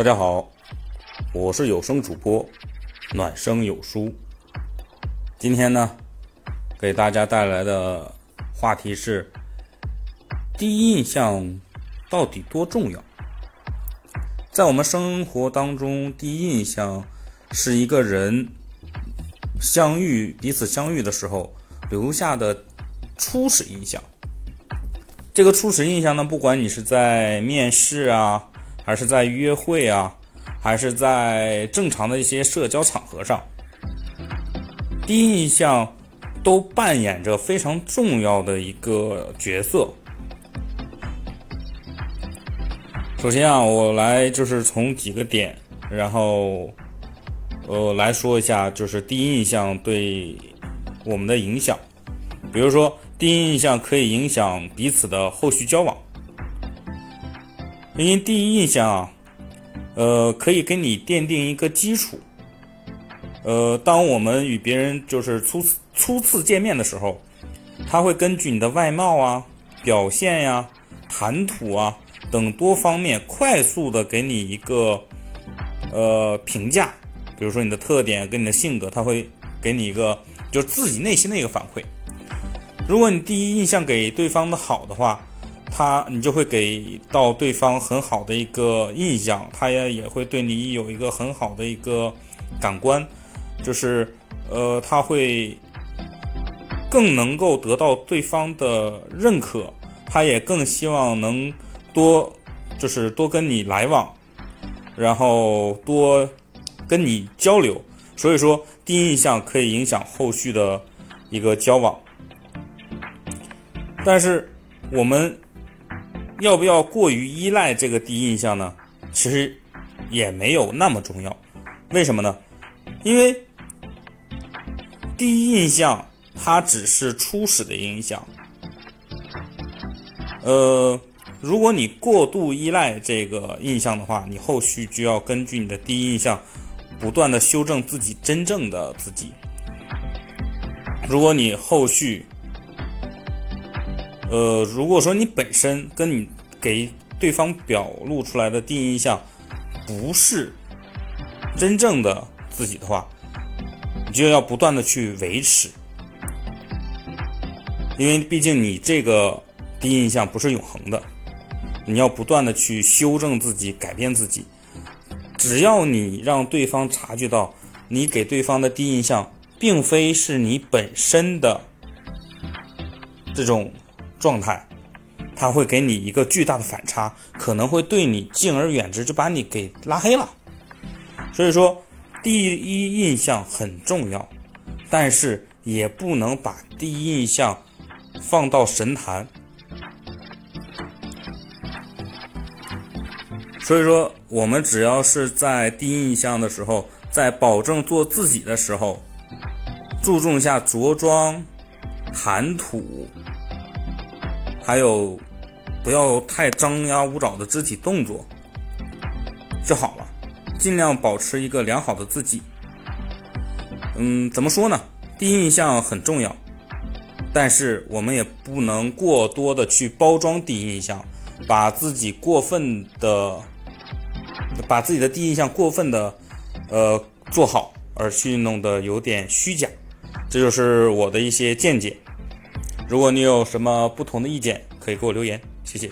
大家好，我是有声主播暖声有书。今天呢，给大家带来的话题是：第一印象到底多重要？在我们生活当中，第一印象是一个人相遇、彼此相遇的时候留下的初始印象。这个初始印象呢，不管你是在面试啊。还是在约会啊，还是在正常的一些社交场合上，第一印象都扮演着非常重要的一个角色。首先啊，我来就是从几个点，然后呃来说一下，就是第一印象对我们的影响。比如说，第一印象可以影响彼此的后续交往。因第一印象啊，呃，可以给你奠定一个基础。呃，当我们与别人就是初次初次见面的时候，他会根据你的外貌啊、表现呀、谈吐啊等多方面，快速的给你一个呃评价。比如说你的特点跟你的性格，他会给你一个就是自己内心的一个反馈。如果你第一印象给对方的好的话，他，你就会给到对方很好的一个印象，他也也会对你有一个很好的一个感官，就是，呃，他会更能够得到对方的认可，他也更希望能多，就是多跟你来往，然后多跟你交流，所以说第一印象可以影响后续的一个交往，但是我们。要不要过于依赖这个第一印象呢？其实也没有那么重要。为什么呢？因为第一印象它只是初始的印象。呃，如果你过度依赖这个印象的话，你后续就要根据你的第一印象，不断的修正自己真正的自己。如果你后续，呃，如果说你本身跟你给对方表露出来的第一印象不是真正的自己的话，你就要不断的去维持，因为毕竟你这个第一印象不是永恒的，你要不断的去修正自己，改变自己。只要你让对方察觉到你给对方的第一印象并非是你本身的这种。状态，他会给你一个巨大的反差，可能会对你敬而远之，就把你给拉黑了。所以说，第一印象很重要，但是也不能把第一印象放到神坛。所以说，我们只要是在第一印象的时候，在保证做自己的时候，注重一下着装、谈吐。还有，不要太张牙舞爪的肢体动作就好了，尽量保持一个良好的自己。嗯，怎么说呢？第一印象很重要，但是我们也不能过多的去包装第一印象，把自己过分的，把自己的第一印象过分的，呃，做好，而去弄得有点虚假。这就是我的一些见解。如果你有什么不同的意见，可以给我留言，谢谢。